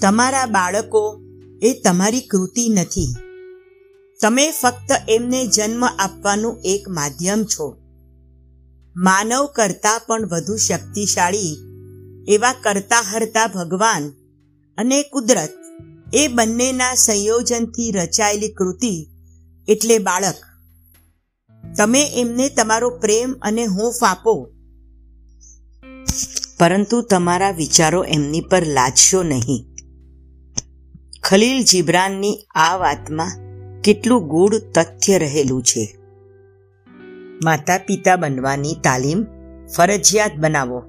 તમારા બાળકો એ તમારી કૃતિ નથી. તમે ફક્ત એમને જન્મ આપવાનું એક માધ્યમ છો. માનવ કરતાં પણ વધુ શક્તિશાળી એવા કરતા હરતા ભગવાન અને કુદરત એ બંનેના સંયોજનથી રચાયેલી કૃતિ એટલે બાળક. તમે એમને તમારો પ્રેમ અને હોફ આપો. પરંતુ તમારા વિચારો એમની પર લાદશો નહીં. ખલીલ જીબ્રાનની આ વાતમાં કેટલું ગૂઢ તથ્ય રહેલું છે. માતા પિતા બનવાની તાલીમ ફરજિયાત બનાવો.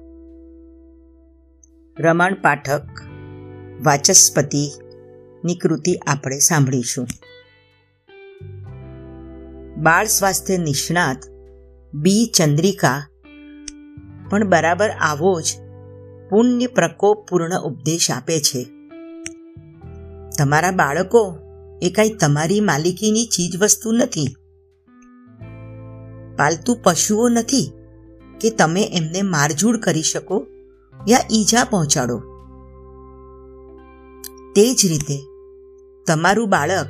રમણ પાઠક વાચસ્પતિની કૃતિ આપણે સાંભળીશું. બાળ સ્વાસ્થ્ય નિષ્ણાત બી ચંદ્રિકા પણ બરાબર આવો જ પુણ્ય પ્રકોપપૂર્ણ ઉપદેશ આપે છે. તમારા બાળકો એ કાંઈ તમારી માલિકીની ચીજ વસ્તુ નથી. પાલતુ પશુઓ નથી કે તમે એમને મારઝૂડ કરી શકો યા ઈજા પહોંચાડો. તે જ રીતે તમારું બાળક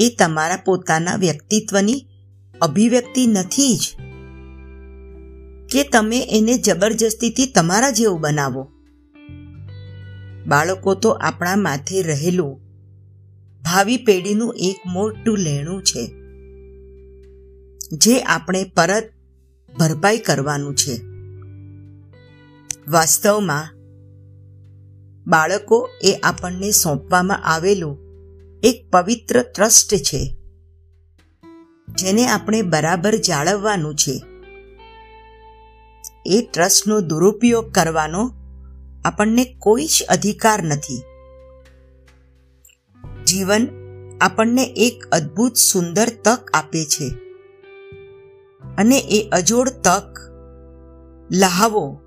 એ તમારા પોતાના વ્યક્તિત્વની અભિવ્યક્તિ નથી જ કે તમે એને જબરજસ્તીથી તમારા જેવું બનાવો. બાળકો તો આપણા માથે રહેલું. ભાવિ પેઢીનું એક મોટું લેણું છે. જે આપણે પરત ભરપાઈ કરવાનું છે. વાસ્તવમાં, બાળકો એ આપણને સોંપવામાં આવેલું એક પવિત્ર ટ્રસ્ટ છે. જેને આપણે બરાબર જાળવવાનું છે. એ ટ્રસ્ટનો દુરુપયોગ કરવાનો આપણને કોઈ જ અધિકાર નથી. જીવન આપણને એક અદ્ભુત સુંદર તક આપે છે. અને એ અજોડ તક લહાવો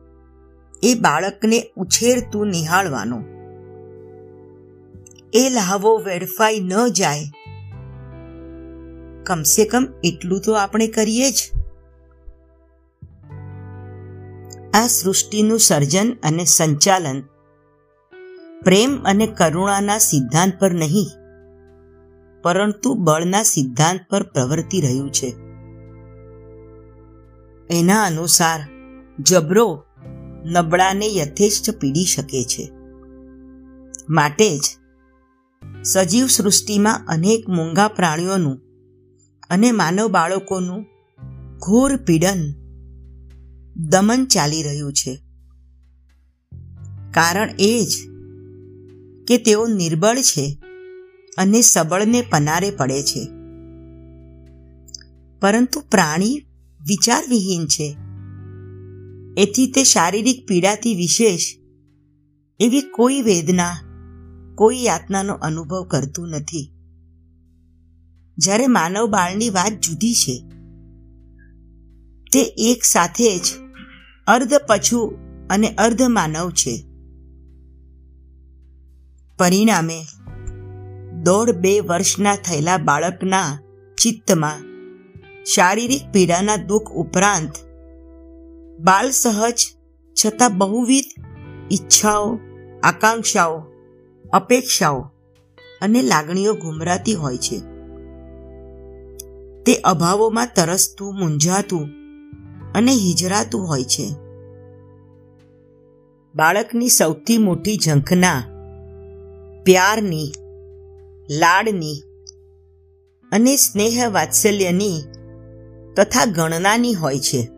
એ બાળકને ઉછેરતું નિહાળવાનો. એ લહાવો વેડફાઈ ન જાય. કમસે કમ એટલું તો આપણે કરીએ જ. આ સૃષ્ટિનું સર્જન અને સંચાલન પ્રેમ અને કરુણાના સિદ્ધાંત પર નહીં, પરંતુ બળના સિદ્ધાંત પર પ્રવર્તી રહ્યું છે. એના અનુસાર, જબરો નબળાને યથેષ્ટ પીડી શકે છે. માટે જ, સજીવ સૃષ્ટિમાં અનેક મૂંગા પ્રાણીઓનું અને માનવ બાળકોનું ઘોર પીડન દમન ચાલી રહ્યું છે. કારણ એ જ કે તેઓ નિર્બળ છે અને સબળને પનારે પડે છે. પરંતુ પ્રાણી વિચારવિહીન છે. એથી તે શારીરિક પીડાથી વિશેષ એવી કોઈ વેદના, કોઈ યાતનાનો અનુભવ કરતું નથી. જ્યારે માનવ બાળની વાત જુદી છે, તે એક સાથે જ અર્ધ પછુ અને અર્ધ માનવ છે. પરિણામે, દોઢ બે વર્ષના થયેલા બાળકના ચિત્તમાં શારીરિક પીડાના દુઃખ ઉપરાંત બાલ સહજ છતાં બહુવિધ ઈચ્છાઓ, આકાંક્ષાઓ, અપેક્ષાઓ અને લાગણીઓ ગુમરાતી હોય છે. તે અભાવોમાં તરસતું, મૂંઝાતું અને હિજરાતું હોય છે. બાળકની સૌથી મોટી ઝંખના, પ્યારની, લાડની અને સ્નેહ વાત્સલ્યની તથા ગણનાની હોય છે.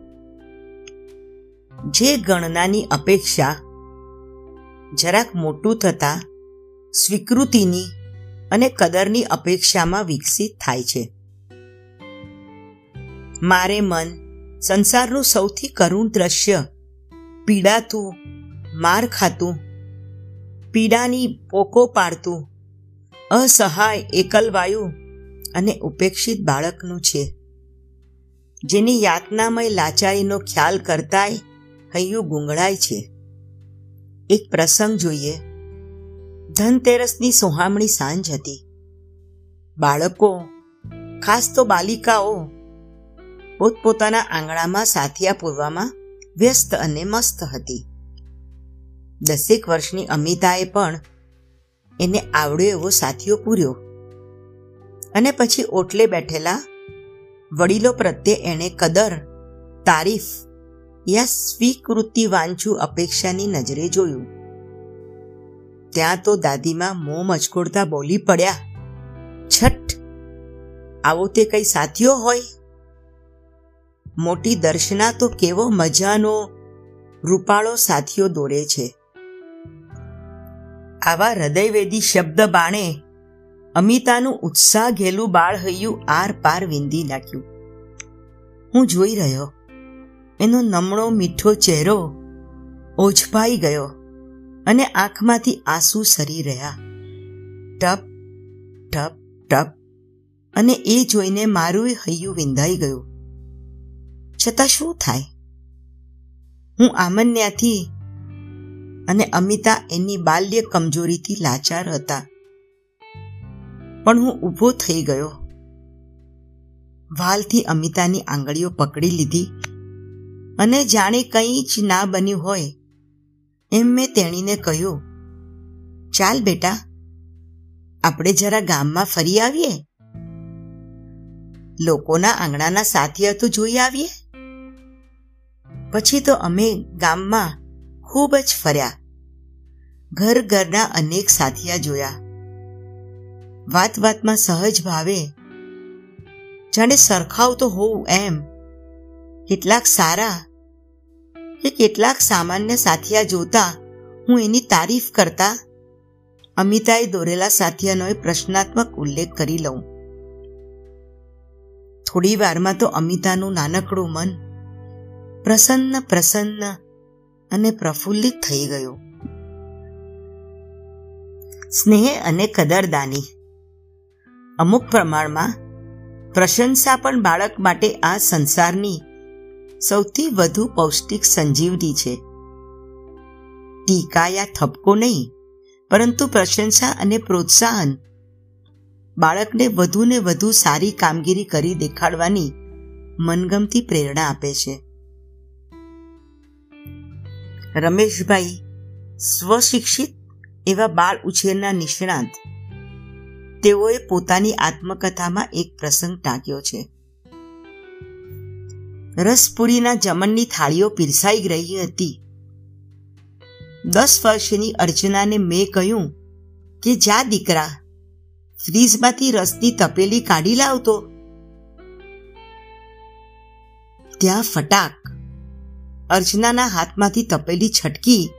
જે ગણનાની અપેક્ષા જરાક મોટું થતાં સ્વીકૃતિની અને કદરની અપેક્ષામાં વિકસિત થાય છે. મારે મન સંસારનું સૌથી કરુણ દ્રશ્ય, પીડાતું, માર ખાતું, પીડાની પોકો પાડતું, અસહાય એકલવાયુ અને ઉપેક્ષિત બાળકનું છે. જેની યાતનામય લાચારીનો ખ્યાલ કરતાય હૈયું ગુંગળાય છે. એક પ્રસંગ જોઈએ. ધનતેરસની સોહામણી સાંજ હતી. બાળકો, ખાસ તો બાલિકાઓ પોતપોતાના આંગણામાં સાથિયા પૂરવામાં વ્યસ્ત અને મસ્ત હતી. દસેક વર્ષની અમિતાએ પણ એને આવડ્યો એવો સાથીઓ પૂર્યો. અને પછી ઓટલે બેઠેલા વડીલો પ્રત્યે એણે કદર, તારીફ યા સ્વીકૃતિ વાંચું અપેક્ષાની નજરે જોયું. ત્યાં તો દાદીમાં મોં મચકોડતા બોલી પડ્યા, છઠ, આવો તે કઈ સાથીઓ હોય? મોટી દર્શના તો કેવો મજાનો રૂપાળો સાથીઓ દોરે છે. આવા હૃદયવેદી શબ્દ બાણે અમિતાનું ઉત્સાહ ઘેલું બાળ હૈયું આર પાર વિંદી નાખ્યું. હું જોઈ રહ્યો. એનો નમણો મીઠો ચહેરો ઓછપાઈ ગયો અને આંખમાંથી આંસુ સરી રહ્યા. ટપ ટપ ટપ અને એ જોઈને મારું હૈયું વિંધાઈ ગયું. છતાં શું થાય? હું આમન્યાથી અને અમિતા એની બાલ્ય કમજોરીથી લાચાર હતા. પણ હું ઊભો થઈ ગયો. વાલથી અમિતાની આંગળીઓ પકડી લીધી. અને જાણે કંઈ જ ના બન્યું હોય એમ મેં તેણીને કહ્યું, ચાલ બેટા, આપણે જરા ગામમાં ફરી આવીએ? લોકોના આંગણાના સાથિયા તો જોઈ આવીએ? પછી તો અમે ગામમાં ખૂબ જ ફર્યા. ઘર ઘરના અનેક સાથિયા જોયા. વાત વાતમાં સહજ ભાવે, જાણે સરખાવ તો હોવું એમ. કેટલાક સારા કે કેટલાક સામાન્ય સાથિયા જોતા હું એની તારીફ કરતા અમિતાએ દોરેલા સાથિયાનો પ્રશ્નાત્મક ઉલ્લેખ કરી લઉં. થોડી વારમાં તો અમિતાનું નાનકડું મન પ્રસન્ન પ્રસન્ન અને પ્રફુલ્લિત થઈ ગયો. સ્નેહ અને કદરદાની અમુક પ્રમાણમાં પ્રશંસા પણ બાળક માટે આ સંસારની સૌથી વધુ પૌષ્ટિક સંજીવની છે. ટીકા યા થપકો નહીં, પરંતુ પ્રશંસા અને પ્રોત્સાહન બાળકને વધુ ને વધુ સારી કામગીરી કરી દેખાડવાની મનગમતી પ્રેરણા આપે છે. રમેશભાઈ સ્વશિક્ષિત એવા બાળ ઉછેરના નિષ્ણાંત. તેઓએ પોતાની આત્મકથામાં એક પ્રસંગ ટાંક્યો છે. રસપુરીના જમણની થાળીઓ પીરસાઈ રહી હતી. દસ વર્ષની અર્ચનાને મેં કહ્યું કે, જા દીકરા, ફ્રીજમાંથી રસની તપેલી કાઢી લાવતો ત્યાં ફટાક અર્ચનાના હાથમાંથી તપેલી છટકી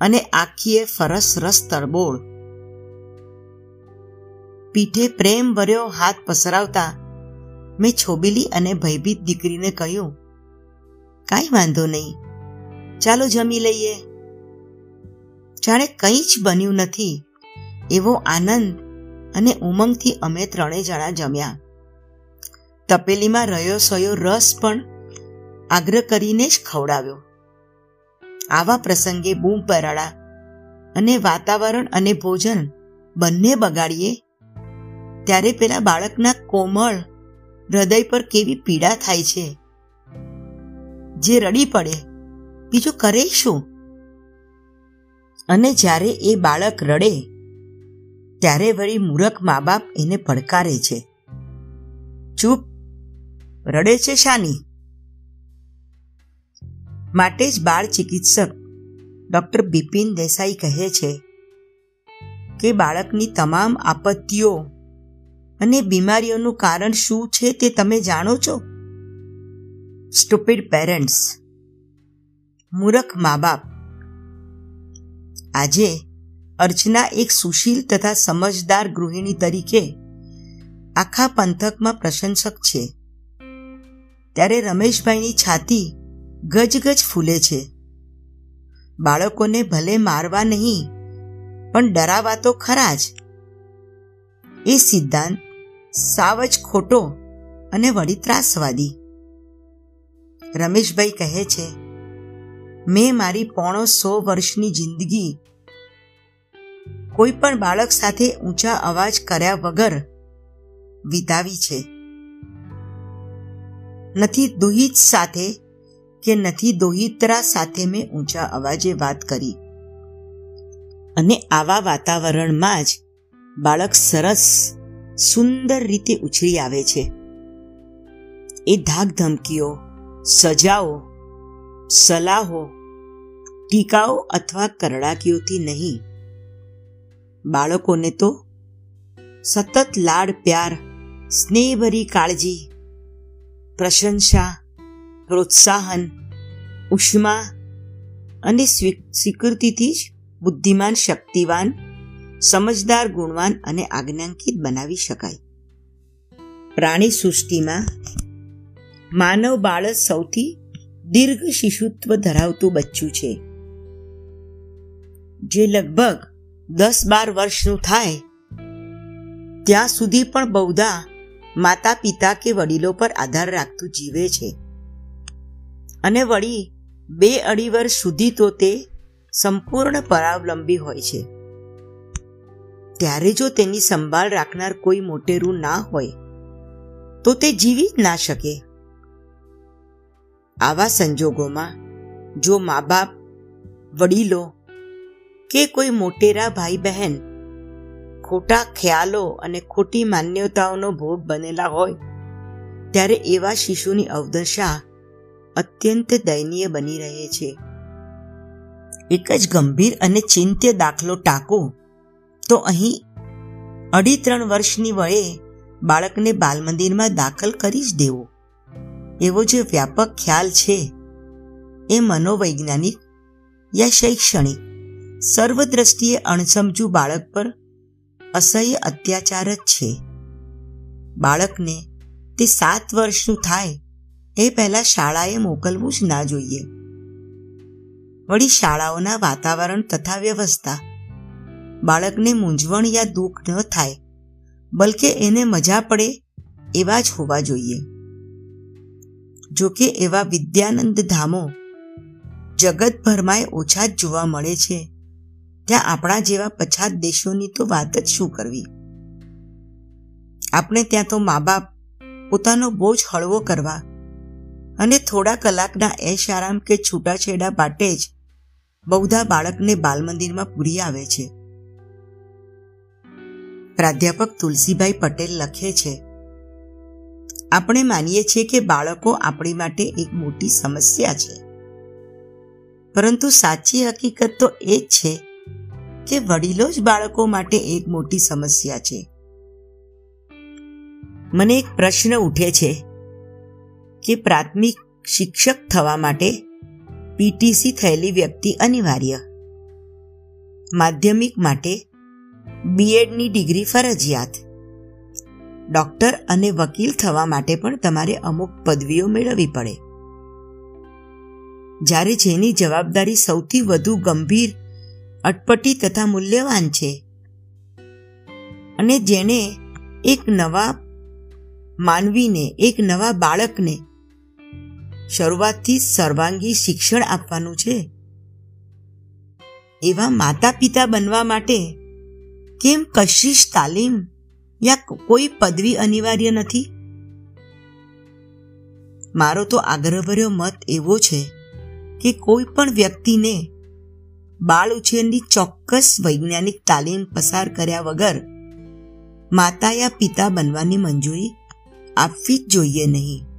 અને આખીએ ફરસ રસ તરબોળ પીઠે પ્રેમ ભર્યો હાથ પસરાવતા મેં છોબીલી અને ભયભીત દીકરીને કહ્યું, કાંઈ વાંધો નહીં. ચાલો જમી લઈએ. જાણે કંઈ જ બન્યું નથી, એવો આનંદ અને ઉમંગથી અમે ત્રણેય જણા જમ્યા. તપેલીમાં રહ્યો સયો રસ પણ આગ્રહ કરીને જ ખવડાવ્યો. આવા પ્રસંગે બૂમ પરાળા અને વાતાવરણ અને ભોજન બંને બગાડીએ, ત્યારે પેલા બાળકના કોમળ હૃદય પર કેવી પીડા થાય છે. જે રડી પડે, બીજું કરે શું? અને જ્યારે એ બાળક રડે, ત્યારે વળી મૂરખ મા બાપ એને પડકારે છે. ચૂપ, રડે છે શાની? માટે જ બાળ ચિકિત્સક ડૉક્ટર બિપિન દેસાઈ કહે છે કે બાળકની તમામ આપત્તિઓ અને બીમારીઓનું કારણ શું છે તે તમે જાણો છો? સ્ટુપિડ પેરેન્ટ્સ મૂરખ મા બાપ આજે અર્ચના એક સુશીલ તથા સમજદાર ગૃહિણી તરીકે આખા પંથકમાં પ્રશંસક છે. ત્યારે રમેશભાઈની છાતી ગજગજ ફૂલે છે. બાળકોને ભલે મારવા નહીં, પણ ડરાવા તો ખરા જ. એ સિદ્ધાંત સાવ જ ખોટો અને વળી ત્રાસવાદી. રમેશભાઈ કહે છે, મેં મારી પોણો સો વર્ષની જિંદગી કોઈ પણ બાળક સાથે ઊંચા અવાજ કર્યા વગર વિતાવી છે. નથી, દુહિત સાથે કે નથી દોહિત્રા સાથે મેં ઊંચા અવાજે વાત કરી. અને આવા વાતાવરણમાં જ બાળક સરસ, સુંદર રીતે ઉછળી આવે છે. એ ધાક ધમકીઓ, સજાઓ, સલાહો, ટીકાઓ અથવા કરડાકીઓથી નહીં. બાળકોને તો સતત લાડ, પ્યાર, સ્નેહભરી કાળજી, પ્રશંસા પ્રોત્સાહન, ઉષ્મા અને સ્વીકૃતિથી જ બુદ્ધિમાન, શક્તિવાન, સમજદાર, ગુણવાન અને આજ્ઞાંકિત બનાવી શકાય. પ્રાણી સૃષ્ટિમાં માનવ બાળક સૌથી દીર્ઘ શિશુત્વ ધરાવતું બચ્ચું છે, જે લગભગ દસ બાર વર્ષનું થાય, ત્યાં સુધી પણ બહુધા માતા પિતા કે વડીલો પર આધાર રાખતું જીવે છે. અને વળી બે અઢી વર્ષ સુધી તો તે સંપૂર્ણ પરાવલંબી હોય છે. ત્યારે જો તેની સંભાળ રાખનાર કોઈ મોટેરું ના હોય, તો તે જીવી જ ના શકે. આવા સંજોગોમાં જો મા બાપ વડીલો કે કોઈ મોટેરા ભાઈ બહેન ખોટા ખ્યાલો અને ખોટી માન્યતાઓનો ભોગ બનેલા હોય, ત્યારે એવા શિશુની અવદશા અત્યંત દયનીય બની રહે છે. એક જ ગંભીર અને ચિંત્ય દાખલો ટાંકો. તો અહીં અઢી ત્રણ વર્ષની વયે બાળકને બાલમંદિરમાં દાખલ કરી જ દેવો. એવો જે વ્યાપક ખ્યાલ છે એ મનોવૈજ્ઞાનિક યા શૈક્ષણિક સર્વ દ્રષ્ટિએ અણસમજુ બાળક પર અસહ્ય અત્યાચાર જ છે. બાળકને તે સાત વર્ષનું થાય એ પહેલા શાળાએ મોકલવું જ ના જોઈએ. વળી શાળાઓના વાતાવરણ તથા વ્યવસ્થા. બાળકને મૂંઝવણ યા દુઃખ ન થાય, બલકે એને મજા પડે એવા જ હોવા જોઈએ. જોકે એવા વિદ્યાનંદ ધામો જગતભરમાંય ઓછા જ જોવા મળે છે. ત્યાં આપણા જેવા પછાત દેશોની તો વાત જ શું કરવી? આપણે ત્યાં તો મા બાપ પોતાનો બોજ હળવો કરવા અને થોડા કલાકના એશ આરામ કે છૂટાછેડા માટે જ બહુધા બાળકને બાલમંદિરમાં પૂરી આવે છે. પ્રાધ્યાપક તુલસીભાઈ પટેલ લખે છે, આપણે માનીએ છીએ કે બાળકો આપણી માટે એક મોટી સમસ્યા છે. પરંતુ સાચી હકીકત તો એ જ છે કે વડીલો જ બાળકો માટે એક મોટી સમસ્યા છે. મને એક પ્રશ્ન ઉઠે છે કે પ્રાથમિક શિક્ષક થવા માટે પીટીસી થયેલી વ્યક્તિ અનિવાર્ય. માધ્યમિક માટે બીએડની ડિગ્રી ફરજિયાત. ડોક્ટર અને વકીલ થવા માટે પણ તમારે અમુક પદવીઓ મેળવવી પડે. જ્યારે જેની જવાબદારી સૌથી વધુ ગંભીર, અટપટી તથા મૂલ્યવાન છે. અને જેણે એક નવા માનવીને, એક નવા બાળકને શરૂઆતથી સર્વાંગી શિક્ષણ આપવાનું છે. એવા માતા પિતા બનવા માટે કેમ કશિશ, તાલીમ યા કોઈ પદવી અનિવાર્ય નથી? મારો તો આગ્રહભર્યો મત એવો છે કે કોઈ પણ વ્યક્તિને બાળ ઉછેરની ચોક્કસ વૈજ્ઞાનિક તાલીમ પસાર કર્યા વગર માતા યા પિતા બનવાની મંજૂરી આપવી જ જોઈએ નહીં.